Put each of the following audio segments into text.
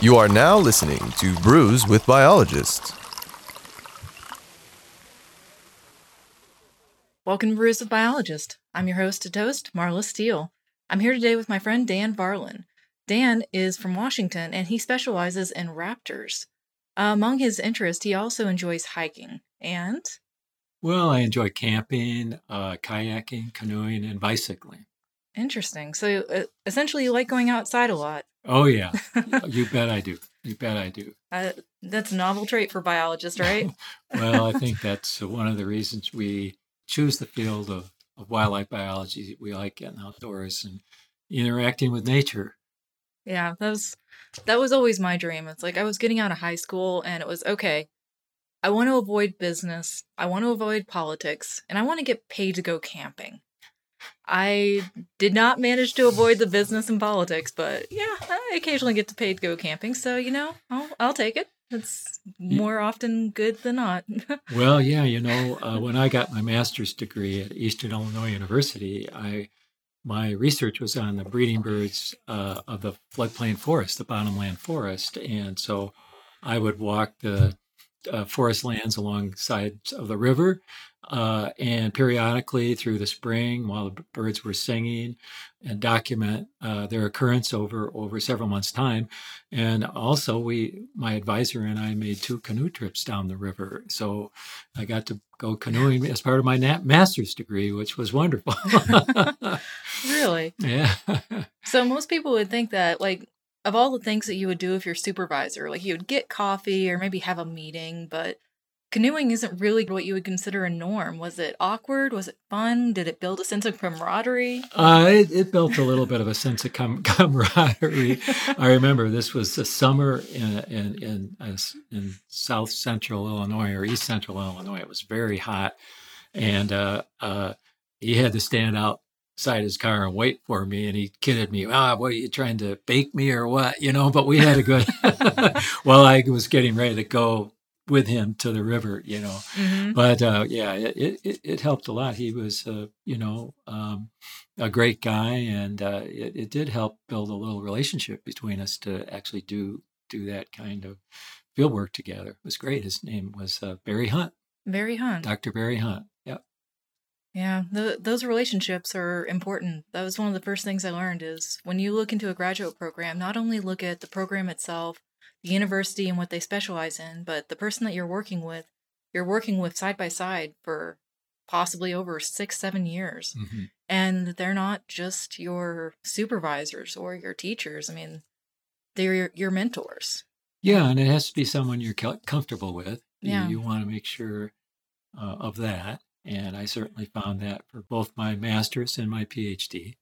You are now listening to Brews with Biologists. Welcome to Brews with Biologist. I'm your host to toast, Marla Steele. I'm here today with my friend Dan Varland. Dan is from Washington and he specializes in raptors. Uh, among his interests, he also enjoys hiking and. Well, I enjoy camping, uh, kayaking, canoeing, and bicycling. Interesting. So uh, essentially, you like going outside a lot. Oh, yeah. you bet I do. You bet I do. Uh, that's a novel trait for biologists, right? well, I think that's one of the reasons we choose the field of, of wildlife biology. We like getting outdoors and interacting with nature. Yeah, that was that was always my dream. It's like I was getting out of high school and it was okay. I want to avoid business. I want to avoid politics, and I want to get paid to go camping. I did not manage to avoid the business and politics, but yeah, I occasionally get to pay to go camping. So you know, I'll I'll take it. It's more often good than not. well, yeah, you know, uh, when I got my master's degree at Eastern Illinois University, I my research was on the breeding birds uh, of the floodplain forest, the bottomland forest, and so I would walk the uh, forest lands alongside of the river uh, and periodically through the spring while the birds were singing and document uh, their occurrence over over several months time. And also we my advisor and i made two canoe trips down the river. So i got to go canoeing as part of my master's degree which was wonderful. Really? Yeah. So most people would think that like of all the things that you would do if you're supervisor like you would get coffee or maybe have a meeting but Canoeing isn't really what you would consider a norm. Was it awkward? Was it fun? Did it build a sense of camaraderie? Uh, it, it, built a little bit of a sense of com- camaraderie. I remember this was the summer in in in, in South Central Illinois or East Central Illinois. It was very hot, and uh, uh, he had to stand outside his car and wait for me. And he kidded me, "Ah, what are you trying to bake me or what?" You know. But we had a good. while I was getting ready to go with him to the river, you know. Mm-hmm. But uh, yeah, it, it, it helped a lot. He was, uh, you know, um, a great guy, and uh, it, it did help build a little relationship between us to actually do do that kind of field work together. It was great. His name was uh, Barry Hunt. Barry Hunt. Dr. Barry Hunt. Yep. Yeah, the, those relationships are important. That was one of the first things I learned is when you look into a graduate program, not only look at the program itself, the university and what they specialize in, but the person that you're working with, you're working with side by side for possibly over six, seven years. Mm-hmm. And they're not just your supervisors or your teachers. I mean, they're your, your mentors. Yeah, and it has to be someone you're comfortable with. Yeah. You, you want to make sure uh, of that. And I certainly found that for both my master's and my PhD.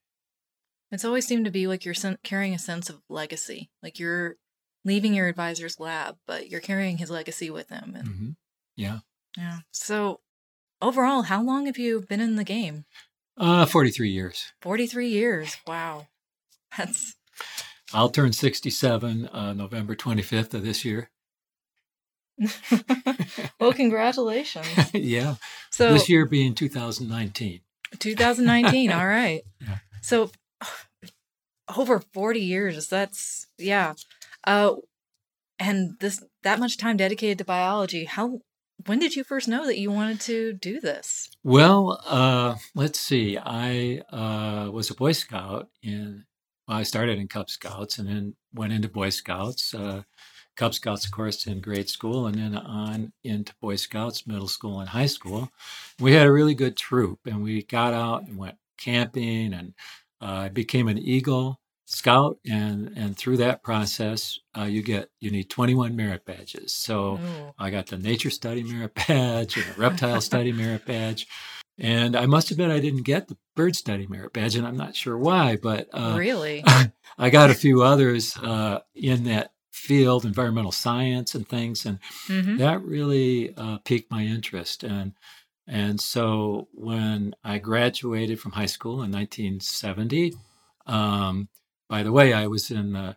It's always seemed to be like you're carrying a sense of legacy. Like you're leaving your advisor's lab, but you're carrying his legacy with him. And, mm-hmm. Yeah. Yeah. So, overall, how long have you been in the game? Uh, 43 years. 43 years. Wow. That's. I'll turn 67 uh, November 25th of this year. well, congratulations. yeah. So this year being 2019. 2019. all right. Yeah. So over 40 years. That's yeah. Uh, and this that much time dedicated to biology. How when did you first know that you wanted to do this? Well, uh, let's see. I uh, was a Boy Scout in. Well, I started in Cub Scouts and then went into Boy Scouts. Uh, Cub Scouts, of course, in grade school, and then on into Boy Scouts, middle school, and high school. We had a really good troop, and we got out and went camping, and uh, I became an Eagle scout and and through that process uh, you get you need 21 merit badges. So i got the nature study merit badge and the reptile study merit badge. And i must admit i didn't get the bird study merit badge and i'm not sure why but uh, really? I got a few others uh, in that field environmental science and things and mm-hmm. that really uh, piqued my interest. And and so when i graduated from high school in 1970 um, by the way, I was in the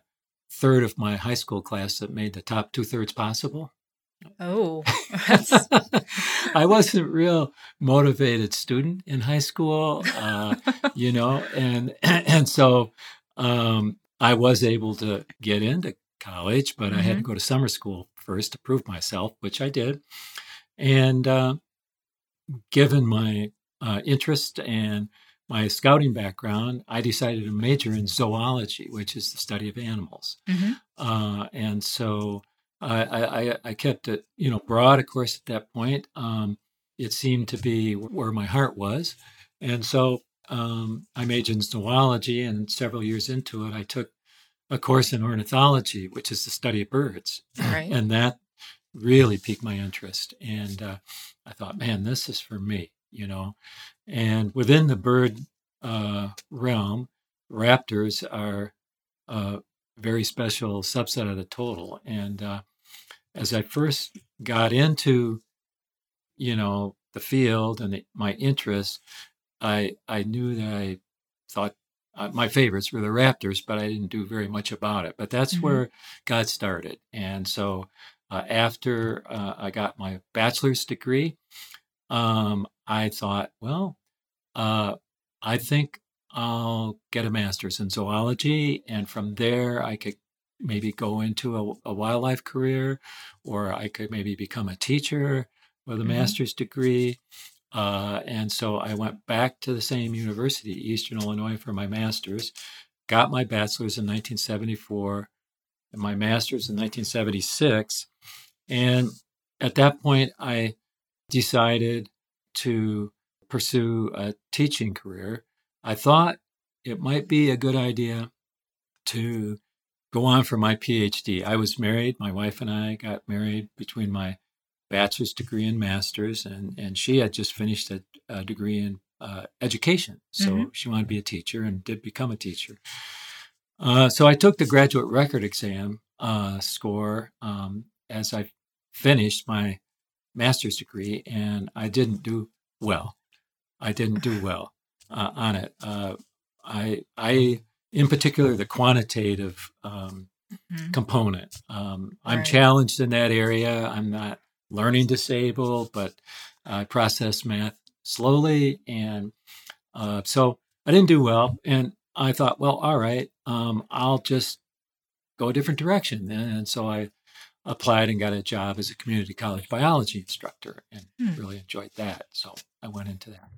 third of my high school class that made the top two thirds possible. Oh, I wasn't a real motivated student in high school, uh, you know, and and so um, I was able to get into college, but I had to go to summer school first to prove myself, which I did. And uh, given my uh, interest and my scouting background, I decided to major in zoology, which is the study of animals. hmm Uh, and so I, I, I- I kept it, you know, broad, of course, at that point. Um, it seemed to be where my heart was. And so um, I majored in zoology, and several years into it, I took a course in ornithology, which is the study of birds. Right. And that really piqued my interest. And uh, I thought, man, this is for me, you know. And within the bird uh, realm, raptors are a very special subset of the total. And uh, as I first got into, you know, the field and the, my interest, I I knew that I thought uh, my favorites were the raptors, but I didn't do very much about it. But that's Mhm. where God started. And so uh, after uh, I got my bachelor's degree, um, I thought, well, uh, I think I'll get a master's in zoology, and from there I could maybe go into a, a wildlife career, or I could maybe become a teacher with a Mhm. master's degree. Uh, and so I went back to the same university, Eastern Illinois, for my master's. Got my bachelor's in 1974, and my master's in 1976. And at that point, I decided to pursue a teaching career. I thought it might be a good idea to go on for my PhD. I was married. My wife and I got married between my bachelor's degree and master's, and, and she had just finished a, a degree in uh, education. So Mhm. she wanted to be a teacher and did become a teacher. Uh, so I took the graduate record exam uh, score um, as I finished my master's degree, and I didn't do well. I didn't do well uh, on it. Uh, I, I, in particular, the quantitative um, Mhm. component. Um, I'm Right. challenged in that area. I'm not learning disabled, but I process math slowly, and uh, so I didn't do well. And I thought, well, all right, um, I'll just go a different direction. And, and so I applied and got a job as a community college biology instructor, and Hmm. really enjoyed that. So I went into that.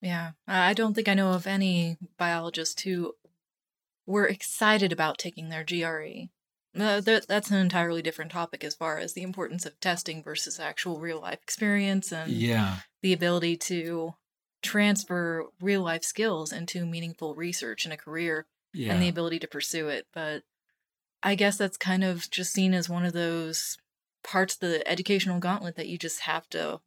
Yeah, I don't think I know of any biologists who were excited about taking their GRE. Uh, that- that's an entirely different topic as far as the importance of testing versus actual real life experience and yeah, the ability to transfer real life skills into meaningful research and a career yeah, and the ability to pursue it. But I guess that's kind of just seen as one of those parts of the educational gauntlet that you just have to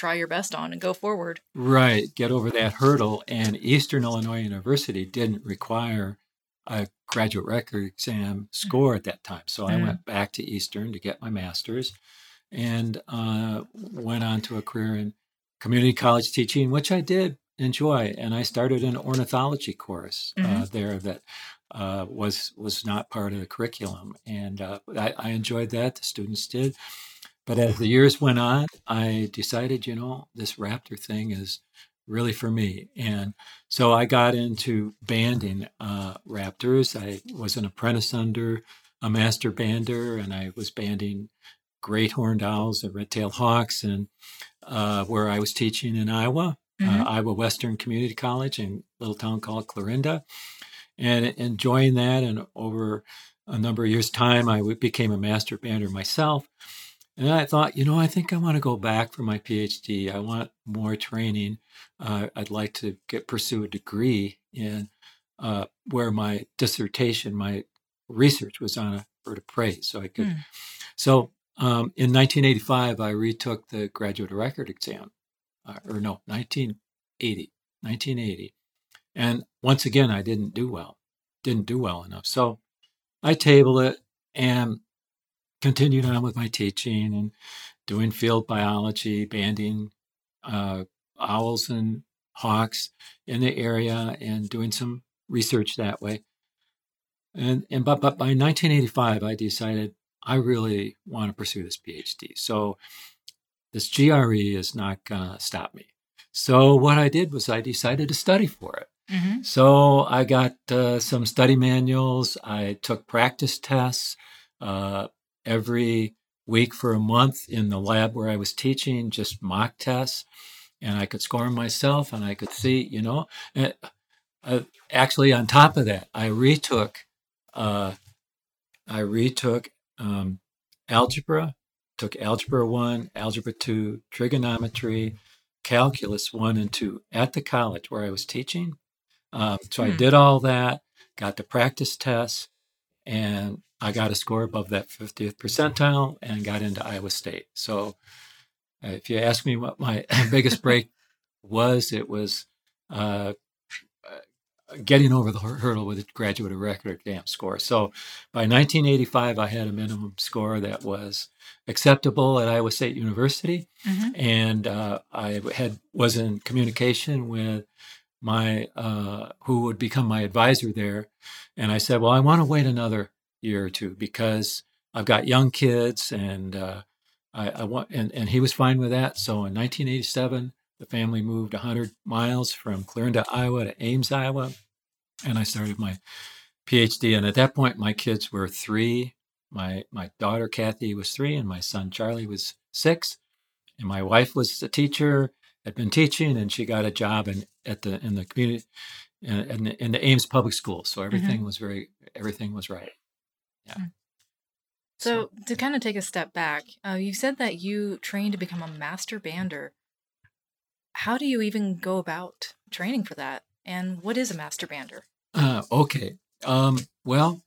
try your best on and go forward. Right, get over that hurdle. And Eastern Illinois University didn't require a graduate record exam score at that time. So I Mhm. went back to Eastern to get my master's and uh, went on to a career in community college teaching, which I did enjoy. And I started an ornithology course uh, there that uh, was was not part of the curriculum, and uh, I, I enjoyed that. The students did. But as the years went on, I decided, you know, this raptor thing is really for me. And so I got into banding uh, raptors. I was an apprentice under a master bander, and I was banding great horned owls and red tailed hawks, and uh, where I was teaching in Iowa, Mhm. uh, Iowa Western Community College in a little town called Clarinda, and enjoying that. And over a number of years' time, I became a master bander myself. And I thought, you know, I think I want to go back for my PhD. I want more training. Uh, I'd like to get pursue a degree in uh, where my dissertation, my research was on a bird of prey. So I could. Hmm. So um, in 1985, I retook the graduate record exam, uh, or no, 1980, 1980, and once again, I didn't do well. Didn't do well enough. So I tabled it and continued on with my teaching and doing field biology, banding uh, owls and hawks in the area and doing some research that way. And, and but, but by 1985, I decided I really want to pursue this PhD. So this GRE is not going to stop me. So what I did was I decided to study for it. Mm-hmm. So I got uh, some study manuals. I took practice tests. uh, every week for a month in the lab where I was teaching, just mock tests, and I could score them myself, and I could see, you know. And, uh, actually, on top of that, I retook, uh, I retook um, algebra, took algebra one, algebra two, trigonometry, calculus one and two at the college where I was teaching. Um, so I Hmm. did all that, got the practice tests, and I got a score above that 50th percentile and got into Iowa State. So uh, if you ask me what my biggest break was, it was uh, uh, getting over the hurdle with a graduate of record exam score. So by 1985, I had a minimum score that was acceptable at Iowa State University Mhm. and uh, I had was in communication with my uh, who would become my advisor there, and I said, "Well, I want to wait another year or two because I've got young kids, and uh, I, I want." And, and he was fine with that. So in 1987, the family moved 100 miles from Clarinda, Iowa, to Ames, Iowa, and I started my PhD. And at that point, my kids were three. My my daughter Kathy was three, and my son Charlie was six and my wife was a teacher had been teaching and she got a job in at the in the community in, in, the, in the ames public school so everything was very everything was right yeah Mm. So, to kind of take a step back, uh, you said that you trained to become a master bander. How do you even go about training for that? And what is a master bander? uh, okay um, well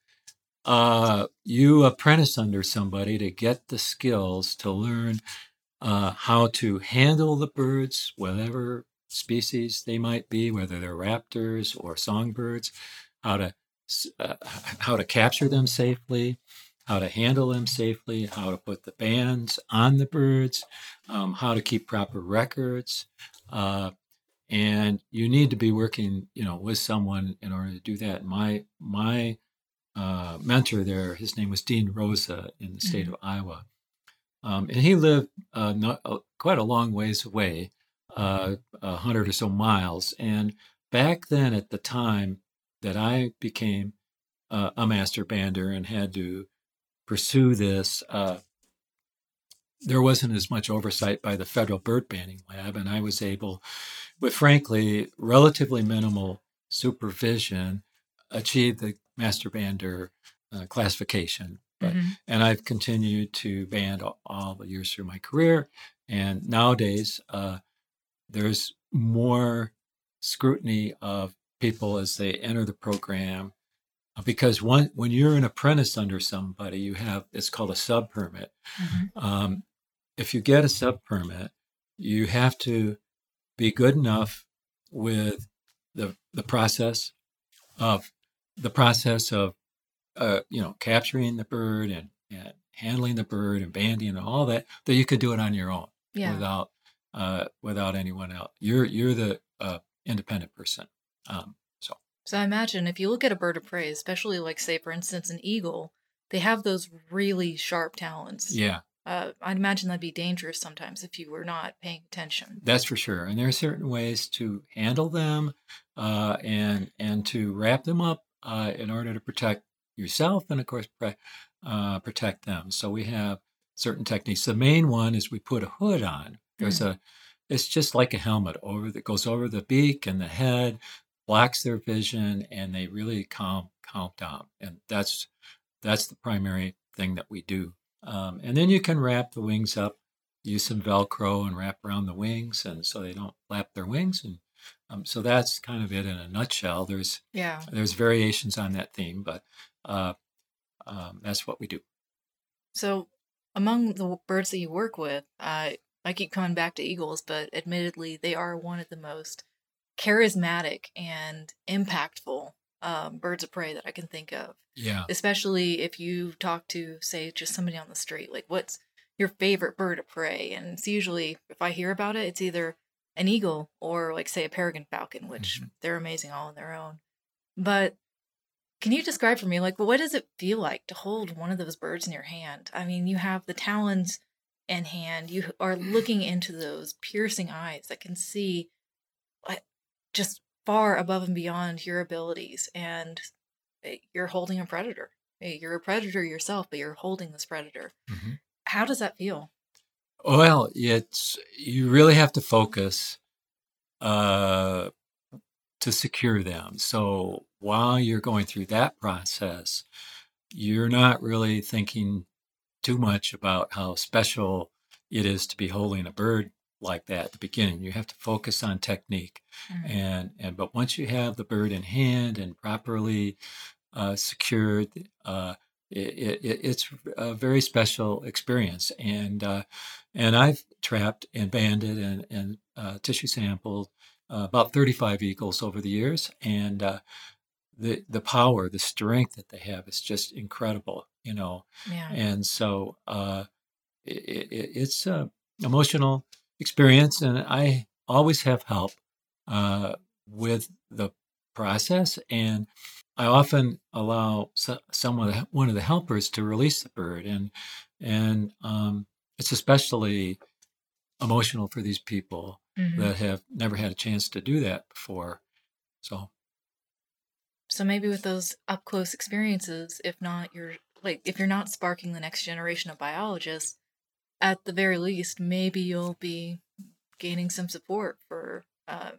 uh, you apprentice under somebody to get the skills to learn uh, how to handle the birds whatever species they might be whether they're raptors or songbirds how to uh, how to capture them safely how to handle them safely how to put the bands on the birds um, how to keep proper records uh, and you need to be working you know with someone in order to do that. My my uh, mentor there his name was dean rosa in the state of iowa um, and he lived uh, not, uh, quite a long ways away uh, a hundred or so miles and back then at the time that i became uh, a master bander and had to pursue this uh, there wasn't as much oversight by the federal bird banding lab and i was able with frankly relatively minimal supervision achieve the master bander uh, classification but Mhm. and I've continued to band all, all the years through my career. And nowadays, uh, there's more scrutiny of people as they enter the program uh, because one, when you're an apprentice under somebody, you have it's called a sub permit. Mhm. Um, if you get a sub permit, you have to be good enough with the the process of the process of uh, you know capturing the bird and, and handling the bird and banding and all that that you could do it on your own Yeah. without uh, without anyone else. You're you're the uh, independent person. Um, so So I imagine if you look at a bird of prey, especially like say for instance an eagle, they have those really sharp talons. yeah, Uh, I'd imagine that'd be dangerous sometimes if you were not paying attention. that's for sure. And there are certain ways to handle them uh, and and to wrap them up uh, in order to protect yourself and of course pre- uh, protect them. So we have certain techniques. The main one is we put a hood on. There's a it's just like a helmet over that goes over the beak and the head, blocks their vision, and they really calm calm down. And that's that's the primary thing that we do. Um, and then you can wrap the wings up, use some Velcro and wrap around the wings, and so they don't flap their wings. And um, so that's kind of it in a nutshell. There's Yeah. there's variations on that theme, but uh, um, that's what we do. So among the birds that you work with, I I keep coming back to eagles, but admittedly they are one of the most charismatic and impactful um, birds of prey that I can think of. Yeah. Especially if you talk to, say, just somebody on the street, like what's your favorite bird of prey? And it's usually, if I hear about it, it's either an eagle or, like, say, a peregrine falcon, which they're amazing all on their own. But can you describe for me, like, what does it feel like to hold one of those birds in your hand? I mean, you have the talons in hand, you are looking into those piercing eyes that can see just far above and beyond your abilities, and eh, you're holding a predator. You're a predator yourself, but you're holding this predator. Mhm. How does that feel? Well, it's you really have to focus uh, to secure them. So while you're going through that process, you're not really thinking too much about how special it is to be holding a bird like that at the beginning. You have to focus on technique, Mhm. and and but once you have the bird in hand and properly uh, secured, uh, it, it, it's a very special experience. And uh, and I've trapped and banded and and uh, tissue sampled uh, about 35 eagles over the years, and uh, the the power, the strength that they have is just incredible. You know, Yeah. and so uh, it, it, it's emotional experience, and I always have help uh, with the process, and I often allow so, someone, one of the helpers, to release the bird, and and um, it's especially emotional for these people Mhm. that have never had a chance to do that before. So So maybe with those up close experiences, if not you're like if you're not sparking the next generation of biologists, at the very least, maybe you'll be gaining some support for uh,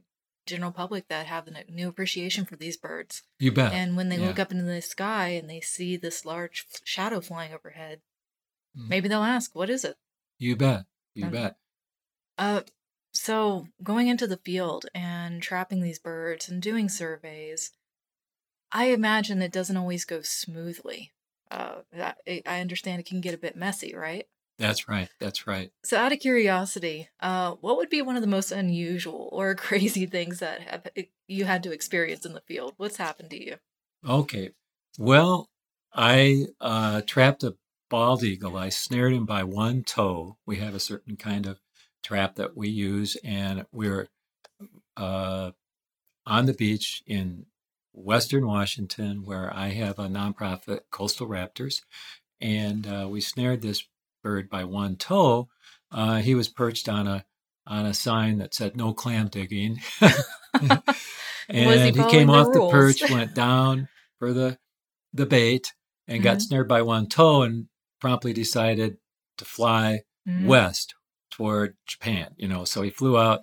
general public that have a new appreciation for these birds. you bet. And when they look up into the sky and they see this large shadow flying overhead, Mm. maybe they'll ask, "What is it?" you bet. You Okay. bet. Uh, so going into the field and trapping these birds and doing surveys, I imagine it doesn't always go smoothly. Uh, I I understand it can get a bit messy, right? That's right. That's right. So, out of curiosity, uh, what would be one of the most unusual or crazy things that have, eh, you had to experience in the field? What's happened to you? Okay. Well, I uh, trapped a bald eagle. I snared him by one toe. We have a certain kind of trap that we use, and we're uh, on the beach in Western Washington, where I have a nonprofit, Coastal Raptors, and uh, we snared this bird by one toe. Uh, he was perched on a on a sign that said "No clam digging," and he, following came the off the perch, went down for the the bait, and got Mhm. snared by one toe, and promptly decided to fly Mhm. west toward Japan. You know, so he flew out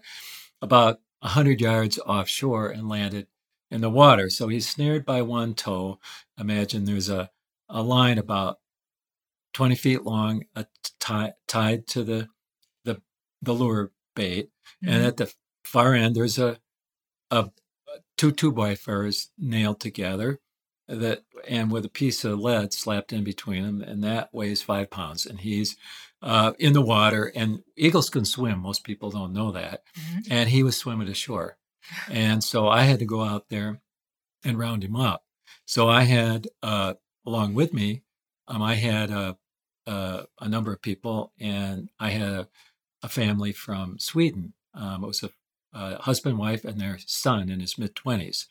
about a hundred yards offshore and landed in the water. So he's snared by one toe. Imagine there's a a line about twenty feet long, uh, ti- tied to the the the lure bait, and Mhm. at the far end there's a a two two by fours nailed together that and with a piece of lead slapped in between them and that weighs five pounds. And he's uh, in the water and eagles can swim most people don't know that. Mhm. and he was swimming ashore. And so i had to go out there and round him up. So i had uh, along with me um, i had a, a, a number of people and i had a, a family from sweden um, it was a uh, husband, wife, and their son in his mid 20s.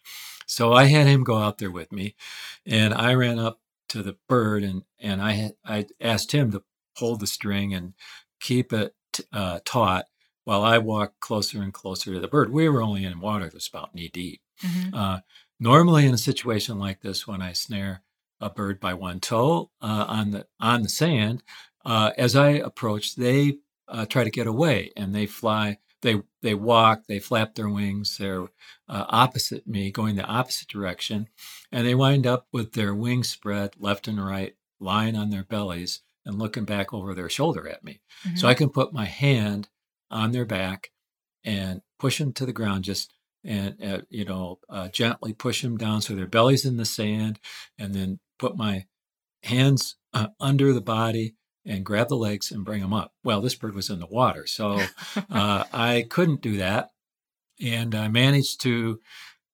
So I had him go out there with me, and I ran up to the bird and and I had, I asked him to hold the string and keep it uh, taut while I walked closer and closer to the bird. We were only in water that was about knee deep. Mhm. Uh, normally, in a situation like this, when I snare a bird by one toe uh, on the on the sand, uh, as I approach, they uh, try to get away and they fly. They they walk. They flap their wings. They're uh, opposite me, going the opposite direction, and they wind up with their wings spread left and right, lying on their bellies and looking back over their shoulder at me. So Mhm. I can put my hand on their back and push them to the ground, just and uh, you know uh, gently push them down so their belly's in the sand, and then put my hands uh, under the body and grab the legs and bring them up. Well, this bird was in the water, so uh, I couldn't do that, and I managed to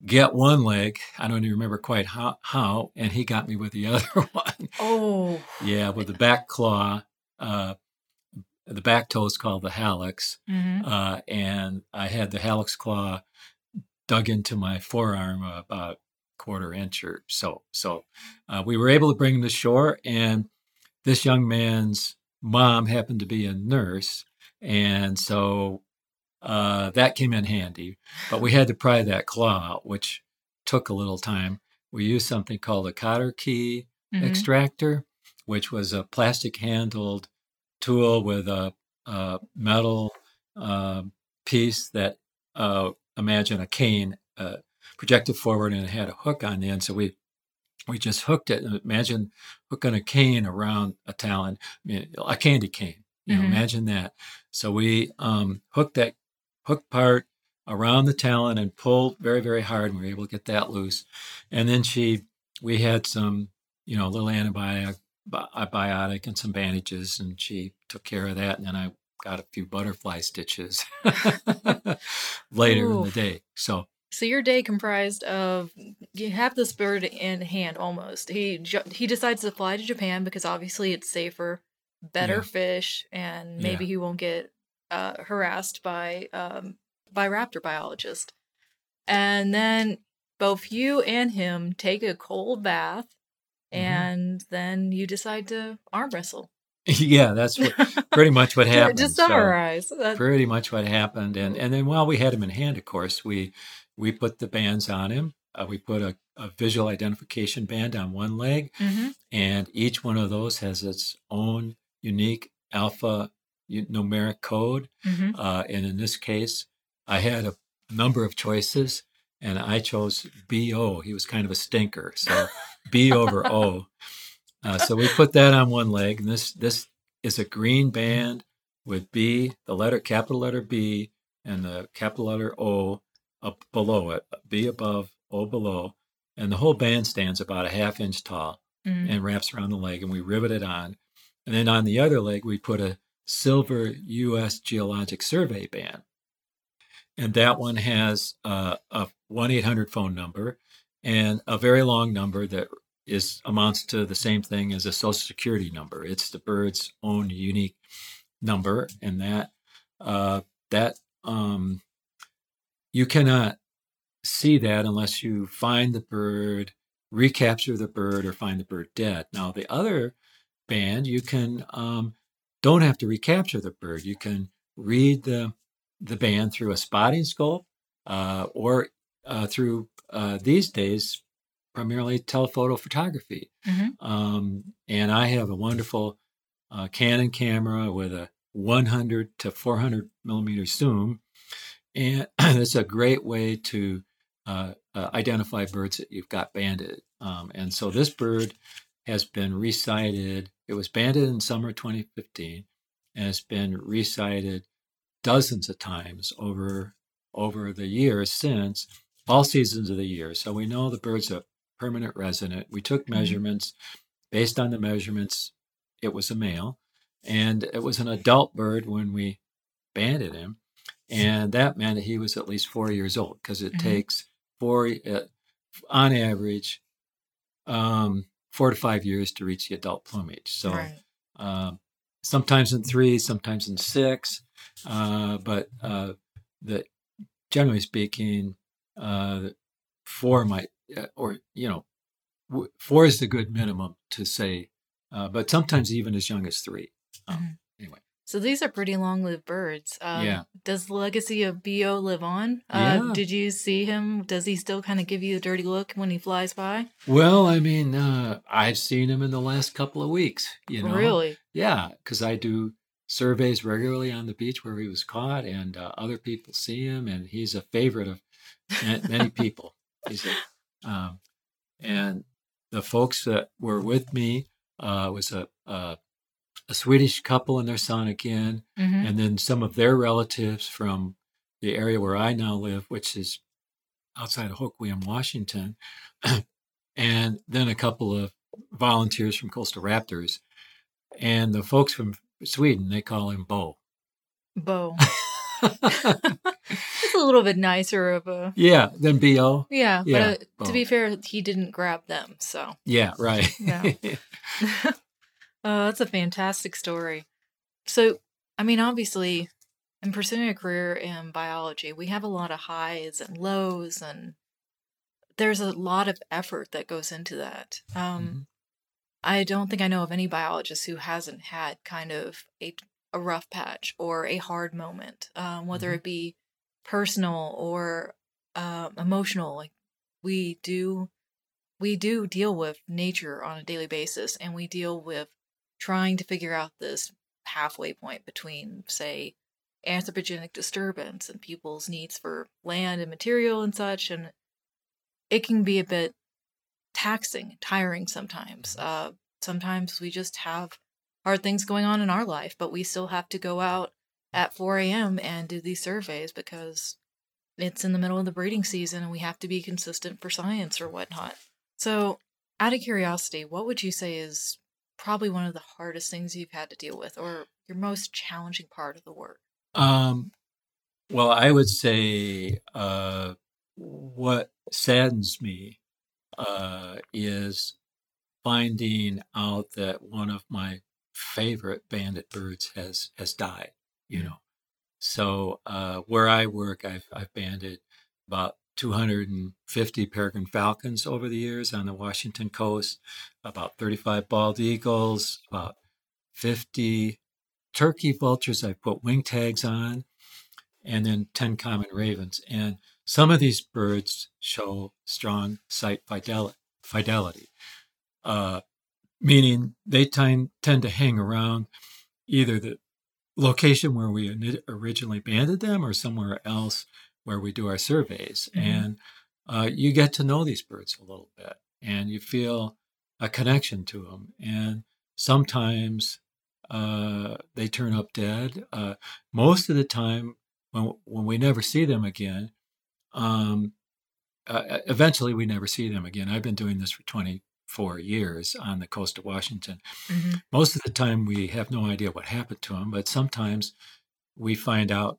get one leg. I don't even remember quite how, how and he got me with the other one. oh, Yeah, with the back claw. Uh, the back toe is called the hallux, Mhm. uh, and I had the hallux claw dug into my forearm about quarter inch or so. So uh, we were able to bring him to shore, and this young man's mom happened to be a nurse, and so uh, that came in handy. But we had to pry that claw out, which took a little time. We used something called a cotter key Mhm. extractor, which was a plastic handled tool with a, a metal uh, piece that uh, imagine a cane uh, projected forward and it had a hook on the end. So we we just hooked it. Imagine hooking a cane around a talon, I mean, a candy cane. You know, Mhm. imagine that. So we um, hooked that hook part around the talon and pulled very, very hard. And we were able to get that loose. And then she, we had some, you know, little antibiotic, bi- biotic and some bandages, and she took care of that. And then I got a few butterfly stitches later in the day. So So your day comprised of you have this bird in hand almost. He he decides to fly to Japan because obviously it's safer, better Yeah. fish, and maybe he won't get uh, harassed by um, by raptor biologist. And then both you and him take a cold bath, Mhm. and then you decide to arm wrestle. yeah, that's what, pretty much what happened. Just summarize. That- pretty much what happened and and then while we had him in hand of course we we put the bands on him uh, we put a, a visual identification band on one leg Mhm. and each one of those has its own unique alpha numeric code Mhm. uh, and in this case i had a number of choices and i chose bo he was kind of a stinker so b over o uh, so we put that on one leg and this this is a green band with B, the letter capital letter B, and the capital letter O up below it, B above, O below, and the whole band stands about a half inch tall Mhm. and wraps around the leg, and we rivet it on. And then on the other leg, we put a silver U.S. Geologic Survey band, and that one has uh, a one eight hundred phone number and a very long number that is amounts to the same thing as a social security number. It's the bird's own unique number, and that uh, that um, you cannot see that unless you find the bird, recapture the bird, or find the bird dead. Now the other band, you can um, don't have to recapture the bird. You can read the the band through a spotting scope uh, or uh, through uh, these days primarily telephoto photography. Mhm. Um, and I have a wonderful uh, Canon camera with a 100 to 400 millimeter zoom. And it's a great way to uh, uh, identify birds that you've got banded. Um, and so this bird has been resighted. It was banded in summer 2015 and it's been resighted dozens of times over over the years since all seasons of the year. So we know the bird's a permanent resident. We took Mhm. measurements. Based on the measurements, it was a male, and it was an adult bird when we banded him, and that meant that he was at least four years old because it Mhm. takes four, uh, on average, um, four to five years to reach the adult plumage. So right. um, sometimes in three, sometimes in six, uh, but uh, the generally speaking, uh, four might uh, or you know, w- four is the good minimum to say, uh, but sometimes even as young as three. Um, Mhm. Anyway, So these are pretty long-lived birds. Um, Yeah. Does the legacy of Bo live on? Uh, Yeah. Did you see him? Does he still kind of give you a dirty look when he flies by? well, I mean, uh, I've seen him in the last couple of weeks. You know, Really? Yeah, because I do surveys regularly on the beach where he was caught, and uh, other people see him, and he's a favorite of many people. He's a, um, and the folks that were with me uh, was a, a a Swedish couple and their son again, hmm and then some of their relatives from the area where I now live, which is outside of Hoquiam, Washington, and then a couple of volunteers from Coastal Raptors, and the folks from Sweden they call him Bo. Bo. It's a little bit nicer of a. yeah, than Bo. Yeah, Yeah, but uh, Bo. to be fair, he didn't grab them. So Yeah, right. Yeah. uh, that's a fantastic story. So, I mean, obviously, in pursuing a career in biology, we have a lot of highs and lows, and there's a lot of effort that goes into that. Um, Mhm. I don't think I know of any biologist who hasn't had kind of a, a rough patch or a hard moment, um, whether Mhm. it be personal or uh, emotional. Like we do we do deal with nature on a daily basis and we deal with trying to figure out this halfway point between, say, anthropogenic disturbance and people's needs for land and material and such. And it can be a bit taxing, tiring sometimes. Uh, sometimes we just have hard things going on in our life, but we still have to go out at 4 a.m. and do these surveys because it's in the middle of the breeding season and we have to be consistent for science or whatnot. So, out of curiosity, what would you say is probably one of the hardest things you've had to deal with or your most challenging part of the work? Um, well, I would say uh, what saddens me uh, is finding out that one of my favorite banded birds has has died. You know, so uh, where I work, I've I've banded about 250 peregrine falcons over the years on the Washington coast, about 35 bald eagles, about 50 turkey vultures I've put wing tags on, and then 10 common ravens. And some of these birds show strong site fidelity, uh, meaning they tend, tend to hang around either the location where we originally banded them or somewhere else where we do our surveys. Mm-hmm. And uh, you get to know these birds a little bit and you feel a connection to them. And sometimes uh, they turn up dead. Uh, most of the time, when, when we never see them again, um, uh, eventually we never see them again. I've been doing this for 24 years on the coast of Washington. Mm-hmm. Most of the time, we have no idea what happened to them, but sometimes we find out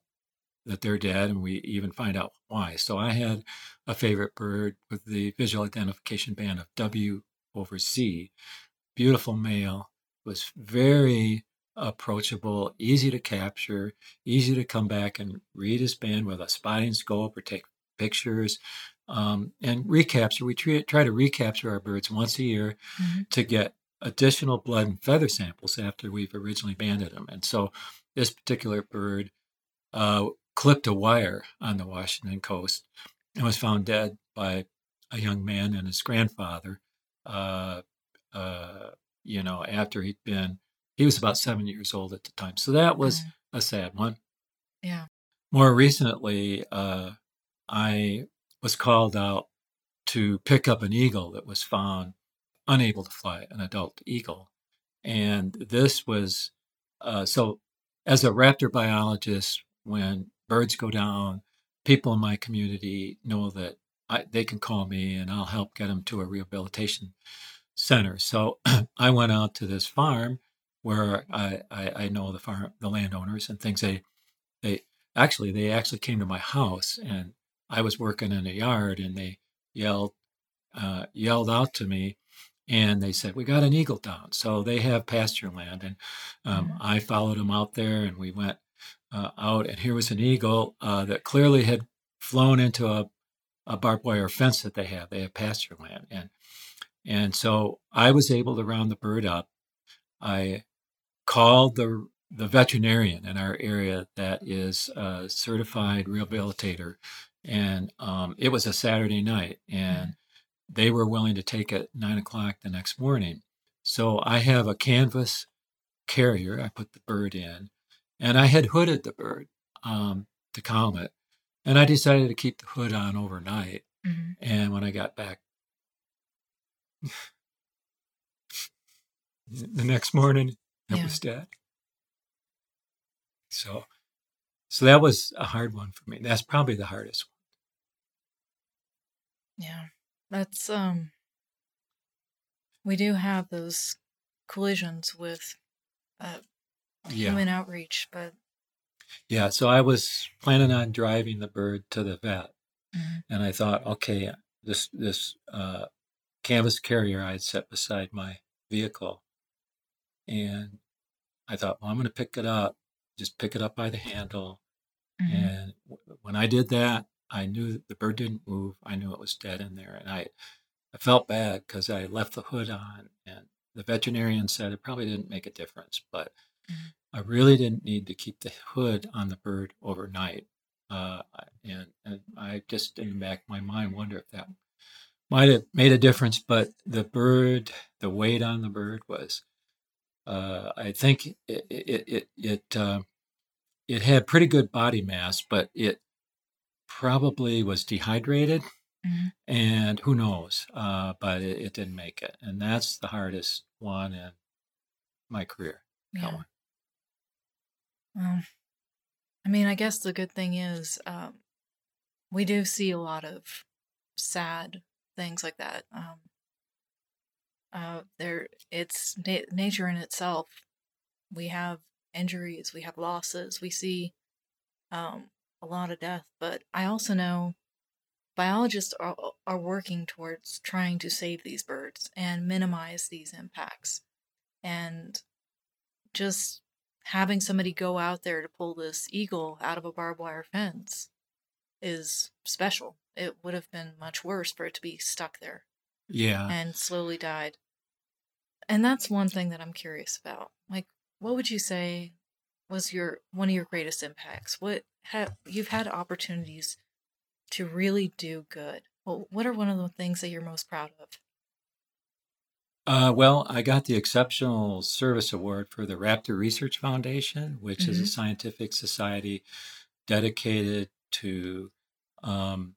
that they're dead, and we even find out why. So I had a favorite bird with the visual identification band of W over Z, beautiful male, was very approachable, easy to capture, easy to come back and read his band with a spotting scope or take pictures. Um, and recapture, we try, try to recapture our birds once a year mm-hmm. to get additional blood and feather samples after we've originally banded them. And so this particular bird uh, clipped a wire on the Washington coast and was found dead by a young man and his grandfather. Uh, uh, you know, after he'd been, he was about seven years old at the time. So that was mm. a sad one. Yeah. More recently, uh, I was called out to pick up an eagle that was found unable to fly, an adult eagle. And this was uh, so, as a raptor biologist, when birds go down, people in my community know that I, they can call me and I'll help get them to a rehabilitation center. So I went out to this farm where I, I, I, know the farm, the landowners and things. They, they actually, they actually came to my house and I was working in a yard and they yelled, uh, yelled out to me and they said, we got an eagle down. So they have pasture land. And um, mm-hmm. I followed them out there and we went uh, out, and here was an eagle uh, that clearly had flown into a, a barbed wire fence that they have. They have pasture land, and and so I was able to round the bird up. I called the the veterinarian in our area that is a certified rehabilitator, and um, it was a Saturday night, and they were willing to take it nine o'clock the next morning. So I have a canvas carrier. I put the bird in, and I had hooded the bird um, to calm it. And I decided to keep the hood on overnight. Mm-hmm. And when I got back the next morning, it yeah. was dead. So, so that was a hard one for me. That's probably the hardest one. Yeah, that's um. We do have those collisions with uh, yeah. human outreach, but yeah. So I was planning on driving the bird to the vet, mm-hmm. and I thought, okay, this this uh, canvas carrier I had set beside my vehicle, and I thought, well, I'm going to pick it up, just pick it up by the handle, mm-hmm. and w- when I did that, I knew the bird didn't move. I knew it was dead in there, and I I felt bad because I left the hood on, and the veterinarian said it probably didn't make a difference, but mm-hmm. I really didn't need to keep the hood on the bird overnight. Uh, and, and I just in the back of my mind wonder if that might have made a difference, but the bird, the weight on the bird was, uh, I think it it it it, uh, it had pretty good body mass, but it probably was dehydrated, Mhm. and who knows? Uh, but it, it didn't make it, and that's the hardest one in my career. That one. Well, I mean, I guess the good thing is um, we do see a lot of sad things like that. Um, uh, there, it's na- nature in itself. We have injuries, we have losses, we see um, a lot of death. But I also know biologists are, are working towards trying to save these birds and minimize these impacts. And just having somebody go out there to pull this eagle out of a barbed wire fence is special. It would have been much worse for it to be stuck there Yeah. and slowly died. And that's one thing that I'm curious about. Like, what would you say was your one of your greatest impacts? What have you've had opportunities to really do good? Well, what are one of the things that you're most proud of? Uh, well, I got the Exceptional Service Award for the Raptor Research Foundation, which is a Mhm. scientific society dedicated to um,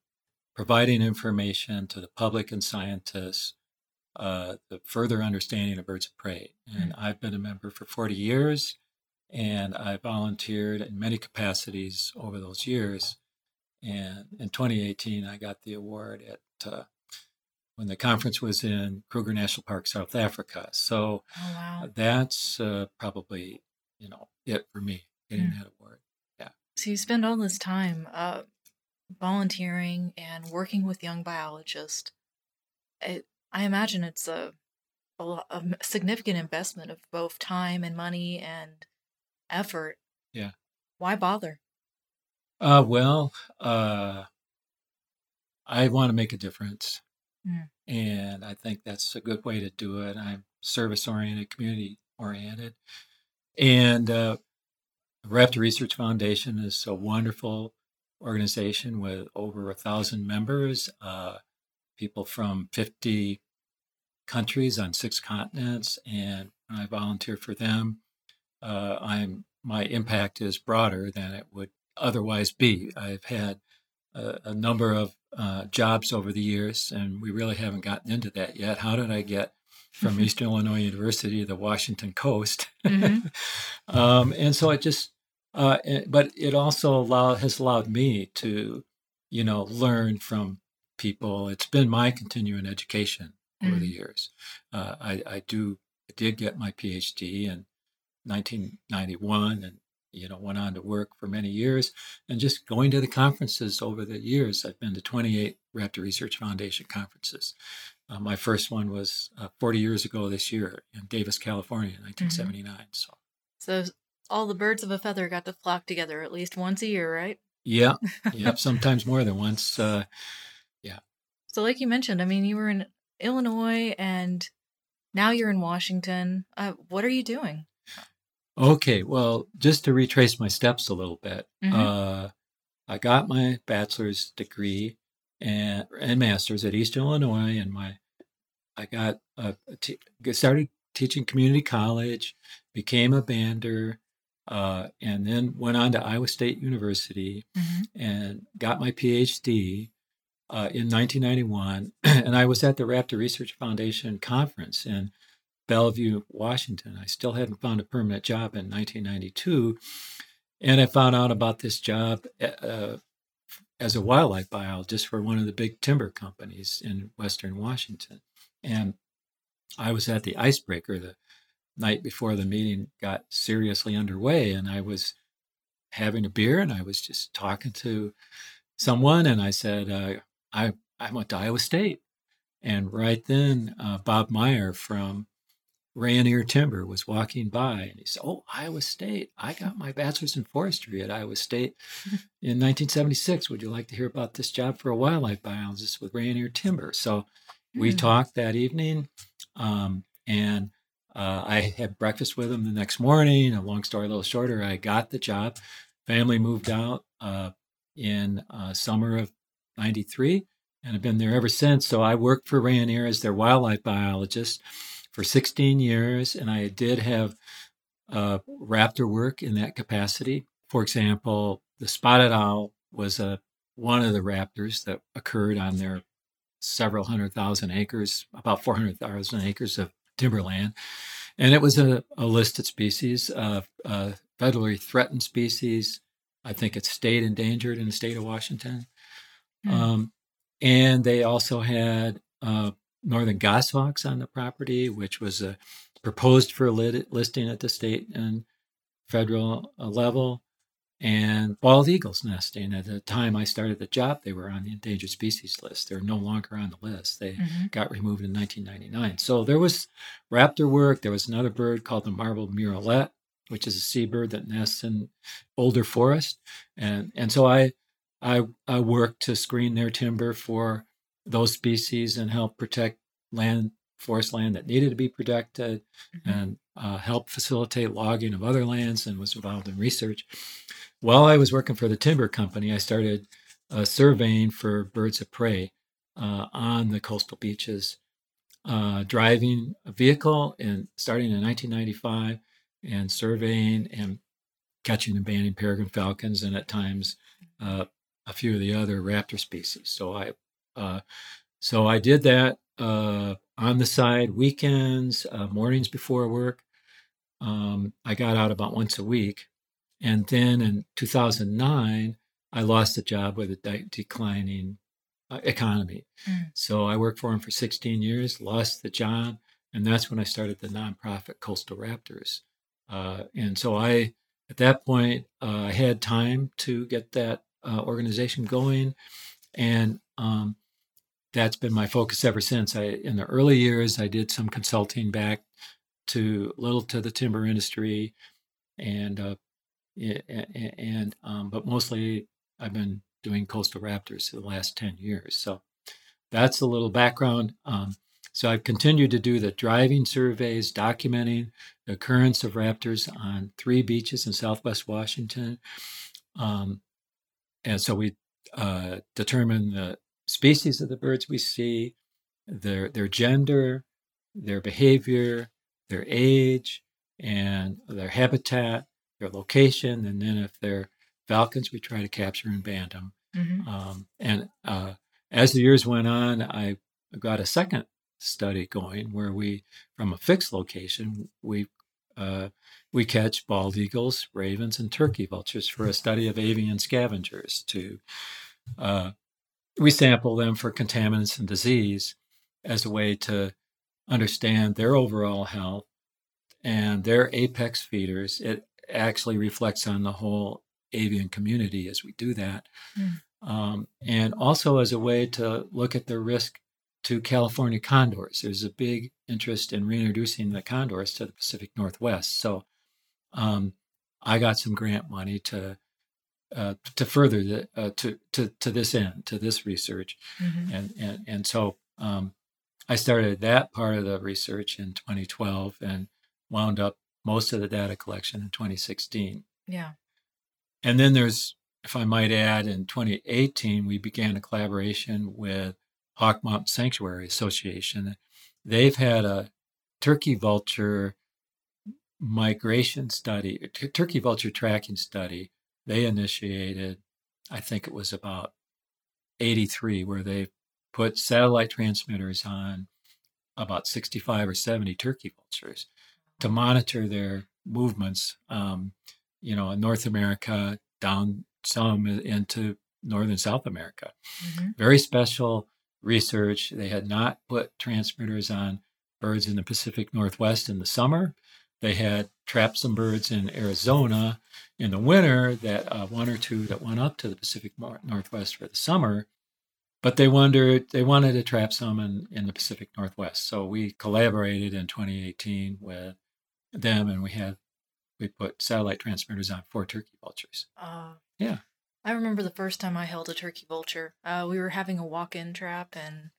providing information to the public and scientists, uh, the further understanding of birds of prey. And I've been a member for 40 years, and I volunteered in many capacities over those years. And in 2018, I got the award at uh, when the conference was in Kruger National Park, South Africa. So Oh wow! that's uh, probably you know it for me getting Mm. that award. Yeah. So you spend all this time uh, volunteering and working with young biologists. It, I imagine it's a, a, a significant investment of both time and money and effort. Yeah. Why bother? Uh, well, uh, I want to make a difference, Mm. and I think that's a good way to do it. I'm service oriented, community oriented, and uh, Raptor Research Foundation is a wonderful organization with over a thousand members, uh, people from 50 countries on six continents, and I volunteer for them. Uh, I'm my impact is broader than it would otherwise be. I've had a, a number of uh, jobs over the years, and we really haven't gotten into that yet. How did I get from Eastern Illinois University to the Washington coast? Mhm. um, and so it just, uh, but it also allow, has allowed me to, you know, learn from people. It's been my continuing education over the years. Uh, I, I do, I did get my PhD in 1991 and you know went on to work for many years and just going to the conferences over the years i've been to 28 raptor research foundation conferences uh, my first one was uh, 40 years ago this year in davis california in 1979 so So all the birds of a feather got to flock together at least once a year, right? yeah yep sometimes more than once uh, yeah. So, like you mentioned, I mean, you were in Illinois and now you're in Washington. Uh, what are you doing? Okay, well, just to retrace my steps a little bit, Mhm. uh, I got my bachelor's degree and and master's at East Illinois, and my I got a, a t- started teaching community college, became a bander, uh, and then went on to Iowa State University and got my PhD uh, in 1991. and I was at the Raptor Research Foundation conference in Bellevue, Washington. I still hadn't found a permanent job in 1992. And I found out about this job uh, as a wildlife biologist for one of the big timber companies in Western Washington. And I was at the icebreaker the night before the meeting got seriously underway. And I was having a beer and I was just talking to someone. And I said, uh, I, I went to Iowa State. And right then, uh, Bob Meyer from Rayonier Timber was walking by and he said, Oh, Iowa State. I got my bachelor's in forestry at Iowa State in 1976. Would you like to hear about this job for a wildlife biologist with Rayonier Timber? So we Hmm. talked that evening um, and uh, I had breakfast with him the next morning. A long story, a little shorter, I got the job. Family moved out uh, in uh, summer of 93 and I've been there ever since. So I worked for Rayonier as their wildlife biologist for 16 years, and I did have uh, raptor work in that capacity. For example, the spotted owl was a one of the raptors that occurred on their several hundred thousand acres, about 400,000 acres of timberland. And it was a, a listed species, uh, a federally threatened species. I think it's state endangered in the state of Washington. Mm. Um, and they also had uh, northern goshawks on the property, which was uh, proposed for listing at the state and federal uh, level and bald eagles nesting. At the time I started the job, they were on the endangered species list. They're no longer on the list. They mm-hmm. got removed in 1999. So there was raptor work. There was another bird called the marbled murrelet, which is a seabird that nests in older forest. And and so I I I worked to screen their timber for those species and help protect land forest land that needed to be protected mm-hmm. and uh, help facilitate logging of other lands and was involved in research while I was working for the timber company, I started uh, surveying for birds of prey uh, on the coastal beaches, uh, driving a vehicle and starting in 1995 and surveying and catching and banding peregrine falcons and at times uh, a few of the other raptor species. So I uh, so I did that uh, on the side weekends, mornings before work. Um, I got out about once a week and then in 2009, I lost a job with a de- declining uh, economy. Mm. So I worked for him for 16 years, lost the job, and that's when I started the nonprofit Coastal Raptors. Uh, and so I, at that point, uh, I had time to get that uh, organization going, and um, that's been my focus ever since. I, in the early years, I did some consulting back to little to the timber industry, and uh, and um, but mostly I've been doing coastal raptors for the last 10 years. So that's a little background. Um, so I've continued to do the driving surveys, documenting the occurrence of raptors on three beaches in Southwest Washington. Um, and so we uh, determine the species of the birds we see, their their gender, their behavior, their age, and their habitat, their location, and then if they're falcons, we try to capture and band them. Mm-hmm. Um, and uh, as the years went on, I got a second study going where we, from a fixed location, we uh, we catch bald eagles, ravens, and turkey vultures for a study of avian scavengers. To uh, we sample them for contaminants and disease as a way to understand their overall health and their apex feeders. It actually reflects on the whole avian community as we do that. Mm. Um, and also as a way to look at the risk to California condors. There's a big interest in reintroducing the condors to the Pacific Northwest. So um, I got some grant money to uh, to further the uh, to to to this end, to this research, mm-hmm. and and and so um, I started that part of the research in 2012 and wound up most of the data collection in 2016. Yeah. And then there's, if I might add, in 2018, we began a collaboration with Hawk Mountain Sanctuary Association. They've had a turkey vulture migration study, t- turkey vulture tracking study. They initiated, I think it was about 83, where they put satellite transmitters on about 65 or 70 turkey vultures to monitor their movements, um, you know, in North America, down some into Northern South America. Mm-hmm. Very special research. They had not put transmitters on birds in the Pacific Northwest in the summer. They had trapped some birds in Arizona in the winter, that uh, one or two that went up to the Pacific Northwest for the summer. But they wondered, they wanted to trap some in, in the Pacific Northwest. So we collaborated in 2018 with them, and we had we put satellite transmitters on four turkey vultures. Uh, yeah. I remember the first time I held a turkey vulture. Uh, we were having a walk-in trap, and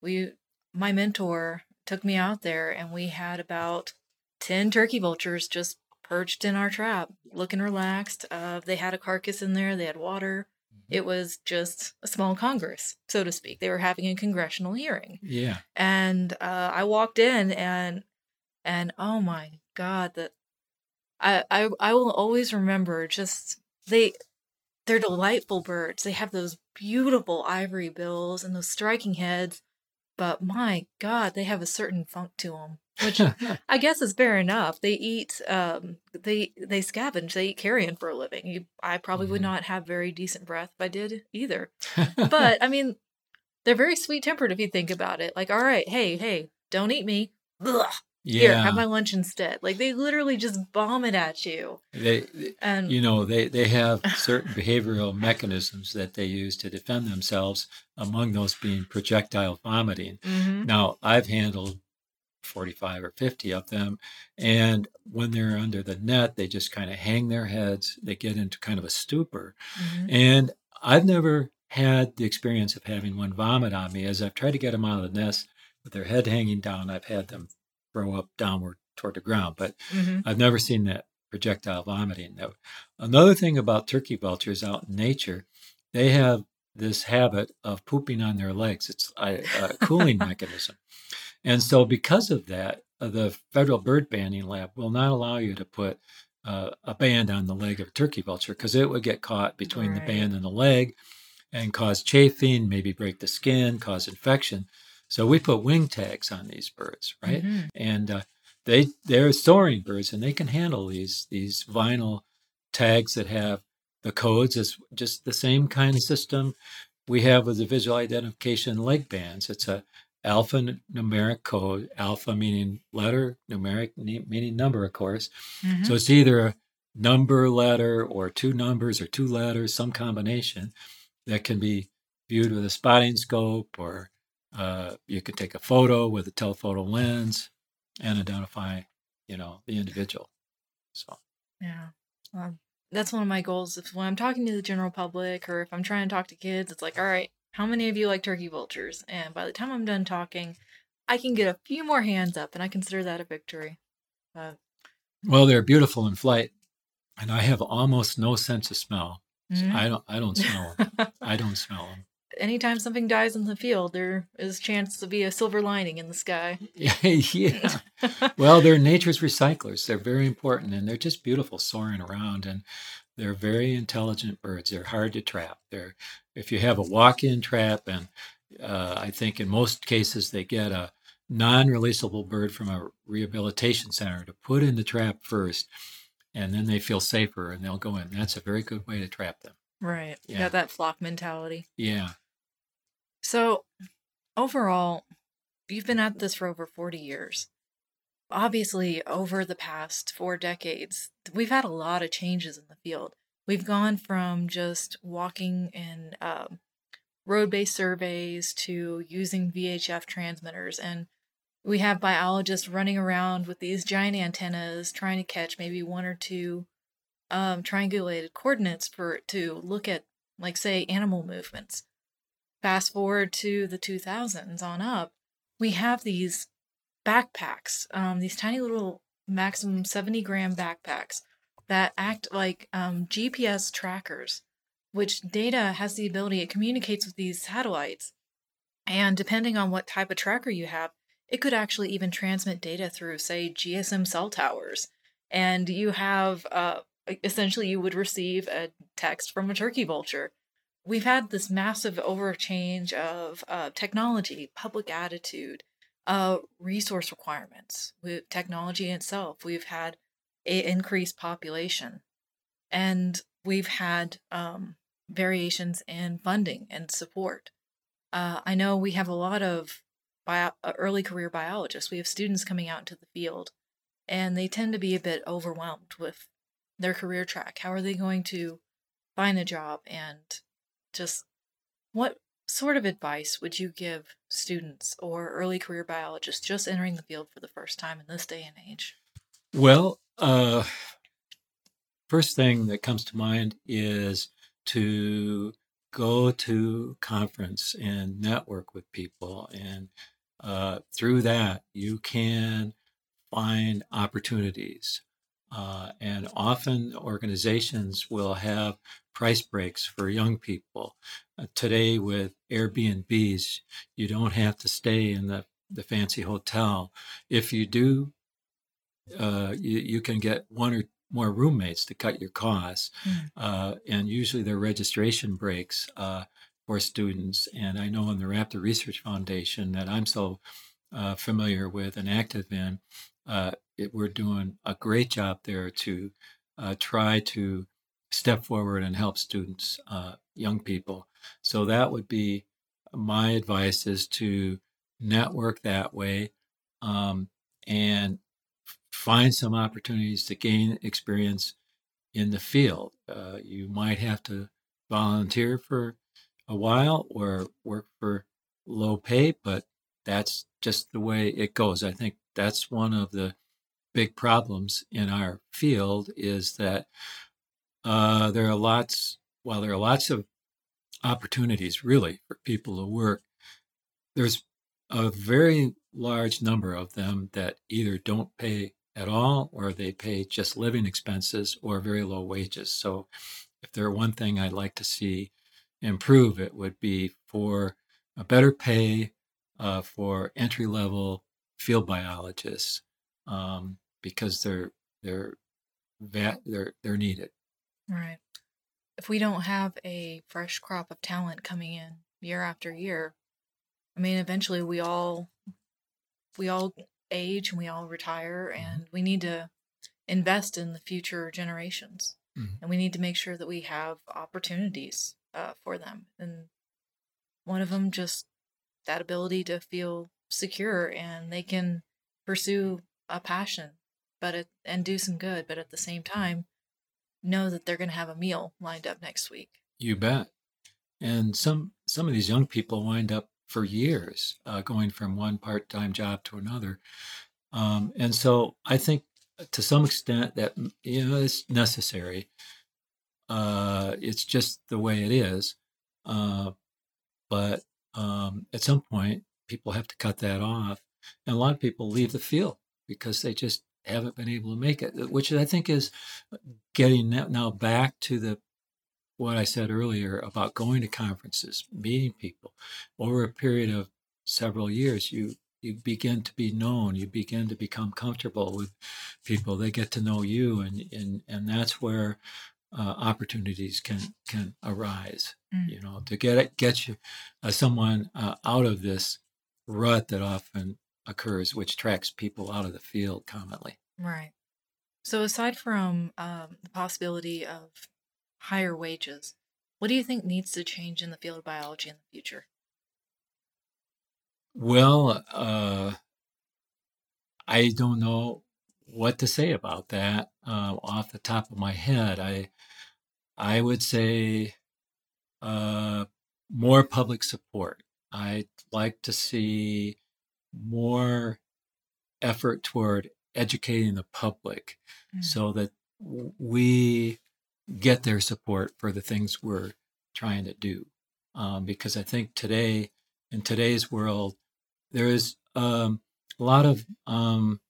we, my mentor, took me out there, and we had about ten turkey vultures just perched in our trap, looking relaxed. Uh, they had a carcass in there. They had water. It was just a small Congress, so to speak. They were having a congressional hearing. Yeah. And uh, I walked in and and oh my god, that I, I I will always remember just they they're delightful birds. They have those beautiful ivory bills and those striking heads, but my god, they have a certain funk to them which I guess is fair enough. They eat, um, they they scavenge, they eat carrion for a living. You, I probably would Mhm. not have very decent breath if I did either. But I mean, they're very sweet tempered if you think about it. Like, all right, hey, hey, don't eat me. Ugh, Here, yeah. have my lunch instead. Like they literally just bomb it at you. they, And you know, they, they have certain behavioral mechanisms that they use to defend themselves, among those being projectile vomiting. Mhm. Now, I've handled 45 or 50 of them. And when they're under the net, they just kind of hang their heads. They get into kind of a stupor. Mhm. And I've never had the experience of having one vomit on me. As I've tried to get them out of the nest with their head hanging down, I've had them throw up downward toward the ground. But Mhm. I've never seen that projectile vomiting. Now, another thing about turkey vultures out in nature, they have this habit of pooping on their legs. It's a, a cooling mechanism. And so, because of that, uh, the federal bird banding lab will not allow you to put uh, a band on the leg of a turkey vulture because it would get caught between the band and the leg and cause chafing, maybe break the skin, cause infection. So we put wing tags on these birds, right? Mhm. and uh, they they're soaring birds and they can handle these these vinyl tags that have the codes It's just the same kind of system we have with the visual identification leg bands it's a alpha numeric code alpha meaning letter numeric meaning number of course Mhm. so it's either a number letter or two numbers or two letters some combination that can be viewed with a spotting scope or uh, you could take a photo with a telephoto lens and identify, you know, the individual. So Yeah. Um, that's one of my goals. If when I'm talking to the general public or if I'm trying to talk to kids, it's like, all right, how many of you like turkey vultures? And by the time I'm done talking, I can get a few more hands up, and I consider that a victory. Uh, well, they're beautiful in flight, and I have almost no sense of smell. So mhm. I don't I don't smell them. I don't smell them. Anytime something dies in the field, there is chance to be a silver lining in the sky. yeah. Well, they're nature's recyclers. They're very important and they're just beautiful soaring around and they're very intelligent birds. They're hard to trap. They're if you have a walk-in trap and uh, I think in most cases they get a non-releasable bird from a rehabilitation center to put in the trap first and then they feel safer and they'll go in. That's a very good way to trap them. Right. You Yeah. got that flock mentality. Yeah. So, overall, you've been at this for over 40 years. Obviously, over the past four decades, we've had a lot of changes in the field. We've gone from just walking in um, road based surveys to using VHF transmitters. And we have biologists running around with these giant antennas trying to catch maybe one or two um, triangulated coordinates for to look at, like, say, animal movements fast forward to the 2000s on up, we have these backpacks, um, these tiny little maximum 70 gram backpacks that act like um, GPS trackers, which data has the ability, it communicates with these satellites. And depending on what type of tracker you have, it could actually even transmit data through, say, GSM cell towers. And you have, uh, essentially, you would receive a text from a turkey vulture we've had this massive overchange of uh, technology, public attitude, uh, resource requirements, with technology itself. We've had a increased population, and we've had um, variations in funding and support. Uh, I know we have a lot of bio- uh, early career biologists. We have students coming out into the field, and they tend to be a bit overwhelmed with their career track. How are they going to find a job and just what sort of advice would you give students or early career biologists just entering the field for the first time in this day and age? Well, uh, first thing that comes to mind is to go to conference and network with people, and uh, through that you can find opportunities. Uh, and often organizations will have price breaks for young people. Uh, today, with Airbnbs, you don't have to stay in the, the fancy hotel. If you do, uh, you, you can get one or more roommates to cut your costs. Mm. Uh, and usually, there are registration breaks uh, for students. And I know in the Raptor Research Foundation that I'm so uh, familiar with and active in, uh, it, we're doing a great job there to try to step forward and help students, uh, young people. So that would be my advice is to network that way um, and find some opportunities to gain experience in the field. Uh, you might have to volunteer for a while or work for low pay, but that's just the way it goes. I think that's one of the big problems in our field is that uh, there are lots, while there are lots of opportunities really for people to work, there's a very large number of them that either don't pay at all or they pay just living expenses or very low wages. So, if there one thing I'd like to see improve, it would be for a better pay uh, for entry level field biologists um, because they're they're they're they're needed. Right. If we don't have a fresh crop of talent coming in year after year, I mean, eventually we all we all age and we all retire, mm-hmm. and we need to invest in the future generations, mm-hmm. and we need to make sure that we have opportunities uh, for them. And one of them just that ability to feel secure and they can pursue a passion, but it, and do some good, but at the same time know that they're going to have a meal lined up next week. You bet. And some some of these young people wind up for years uh, going from one part time job to another. Um, and so I think to some extent that you know it's necessary. Uh, it's just the way it is. Uh, but um, at some point, people have to cut that off, and a lot of people leave the field because they just haven't been able to make it, which I think is getting now back to the what I said earlier about going to conferences, meeting people over a period of several years. You you begin to be known. You begin to become comfortable with people. They get to know you, and and and that's where uh, opportunities can can arise. Mm. You know, to get it, get you uh, someone uh, out of this rut that often occurs, which tracks people out of the field commonly. Right. So, aside from um, the possibility of higher wages, what do you think needs to change in the field of biology in the future? Well, uh, I don't know what to say about that uh, off the top of my head. I I would say uh, more public support. I'd like to see more effort toward educating the public mm. so that we get their support for the things we're trying to do. Um, because I think today, in today's world, there is um, a lot of um,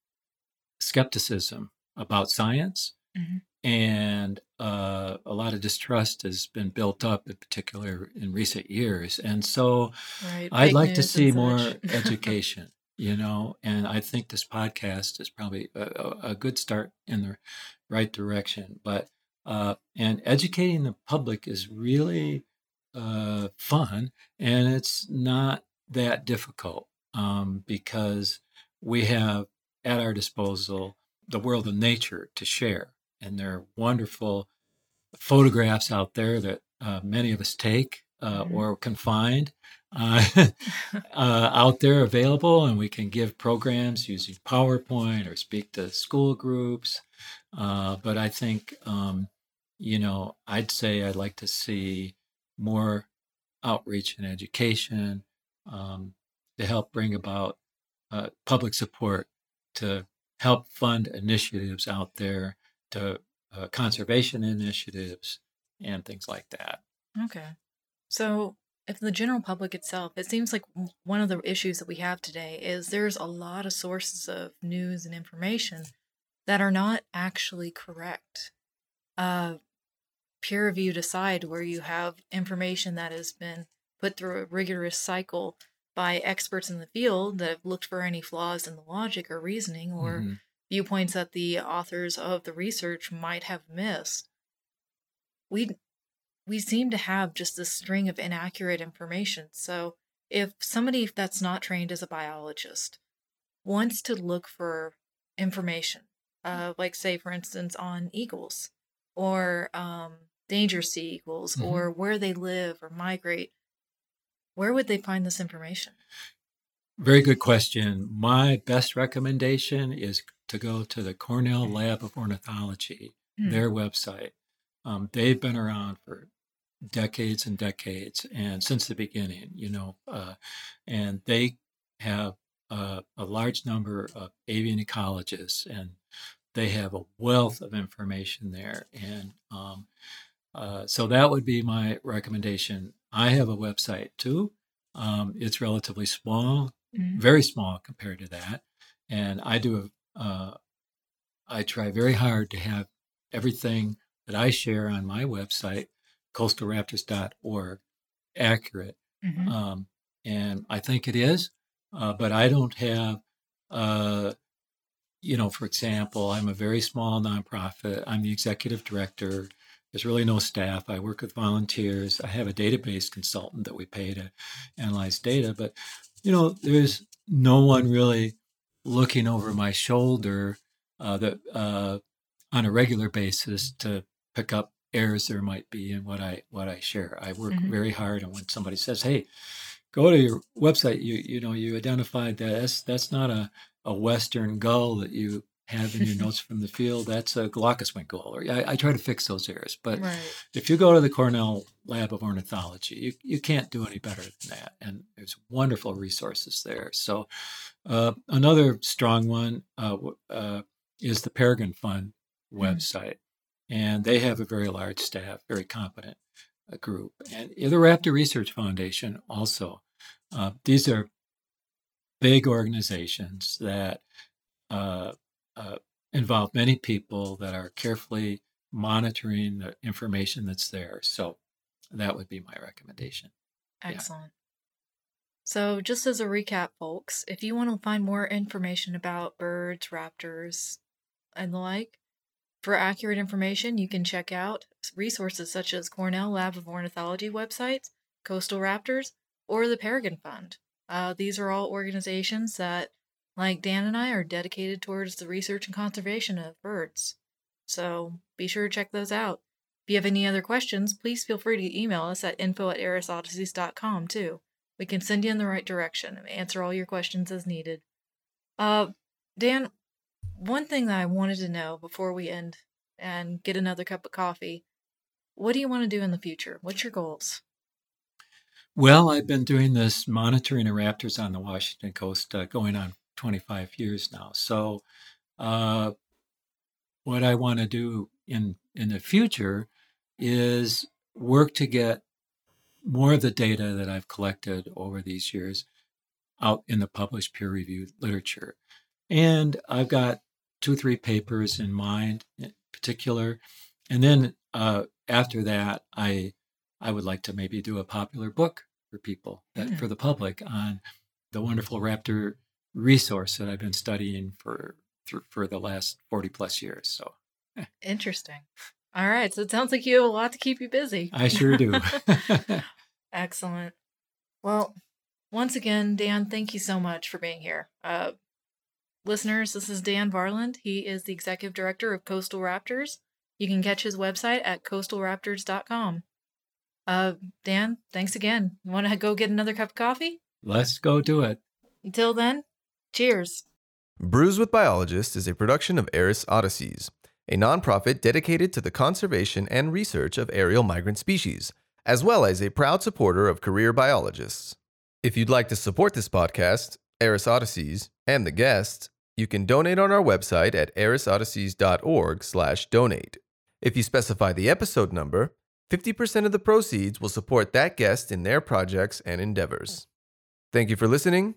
skepticism about science. Mm-hmm. And uh, a lot of distrust has been built up, in particular in recent years. And so right. I'd like to see more education you know and i think this podcast is probably a, a good start in the right direction but uh, and educating the public is really uh, fun and it's not that difficult um, because we have at our disposal the world of nature to share and there are wonderful photographs out there that uh, many of us take uh, mm-hmm. or can find uh, uh, out there available, and we can give programs using PowerPoint or speak to school groups. Uh, but I think, um, you know, I'd say I'd like to see more outreach and education um, to help bring about uh, public support to help fund initiatives out there, to uh, conservation initiatives, and things like that. Okay. So if the general public itself, it seems like one of the issues that we have today is there's a lot of sources of news and information that are not actually correct. Uh, peer reviewed aside, where you have information that has been put through a rigorous cycle by experts in the field that have looked for any flaws in the logic or reasoning or Mhm. Viewpoints that the authors of the research might have missed. We we seem to have just this string of inaccurate information. So if somebody that's not trained as a biologist wants to look for information, uh, like say for instance on eagles or um, danger sea eagles Mhm. or where they live or migrate, where would they find this information? Very good question. My best recommendation is to go to the Cornell Lab of Ornithology, Hmm. their website. Um, they've been around for decades and decades, and since the beginning, you know, uh, and they have uh, a large number of avian ecologists, and they have a wealth of information there. And um, uh, so that would be my recommendation. I have a website too. Um, it's relatively small, Mhm. very small compared to that. And I do a, uh, I try very hard to have everything that I share on my website, coastalraptors.org, accurate. Mhm. Um, and I think it is, uh, but I don't have, uh, you know, for example, I'm a very small nonprofit. I'm the executive director. There's really no staff. I work with volunteers. I have a database consultant that we pay to analyze data, but you know, there's no one really looking over my shoulder uh, that uh, on a regular basis to pick up errors there might be in what I what I share. I work Mhm. very hard, and when somebody says, "Hey, go to your website," you you know you identified that that's that's not a a western gull that you have in your notes from the field. That's a gull. Or I, I try to fix those errors, but right. if you go to the Cornell Lab of Ornithology, you, you can't do any better than that. And there's wonderful resources there. So, uh, another strong one uh, uh, is the Peregrine Fund website. And they have a very large staff, very competent uh, group. And the Raptor Research Foundation also. Uh, these are big organizations that uh, uh, involve many people that are carefully monitoring the information that's there. So that would be my recommendation. Yeah. Excellent. So, just as a recap, folks, if you want to find more information about birds, raptors, and the like, for accurate information, you can check out resources such as Cornell Lab of Ornithology websites, Coastal Raptors, or the Peregrine Fund. Uh, these are all organizations that, like Dan and I, are dedicated towards the research and conservation of birds. So be sure to check those out. If you have any other questions, please feel free to email us at info at aerisodysseys.com too. We can send you in the right direction and answer all your questions as needed. Uh, Dan, one thing that I wanted to know before we end and get another cup of coffee, what do you want to do in the future? What's your goals? Well, I've been doing this monitoring of raptors on the Washington coast uh, going on 25 years now. So, uh, what I want to do in in the future is work to get more of the data that I've collected over these years out in the published peer-reviewed literature. And I've got two, three papers in mind, in particular, and then uh, after that, I I would like to maybe do a popular book for people, that, Mm. for the public, on the wonderful raptor resource that I've been studying for for, for the last forty plus years. So Interesting. All right, so it sounds like you have a lot to keep you busy. I sure do. Excellent. Well, once again, Dan, thank you so much for being here. Uh, listeners, this is Dan Varland. He is the executive director of Coastal Raptors. You can catch his website at coastalraptors.com. Uh, Dan, thanks again. You want to go get another cup of coffee? Let's go do it. Until then, cheers. Brews with Biologists is a production of Aeris Odysseys, a nonprofit dedicated to the conservation and research of aerial migrant species, as well as a proud supporter of career biologists. If you'd like to support this podcast, Aeris Odysseys, and the guests, you can donate on our website at aerisodysseys.org slash donate. If you specify the episode number, 50% of the proceeds will support that guest in their projects and endeavors. Thank you for listening,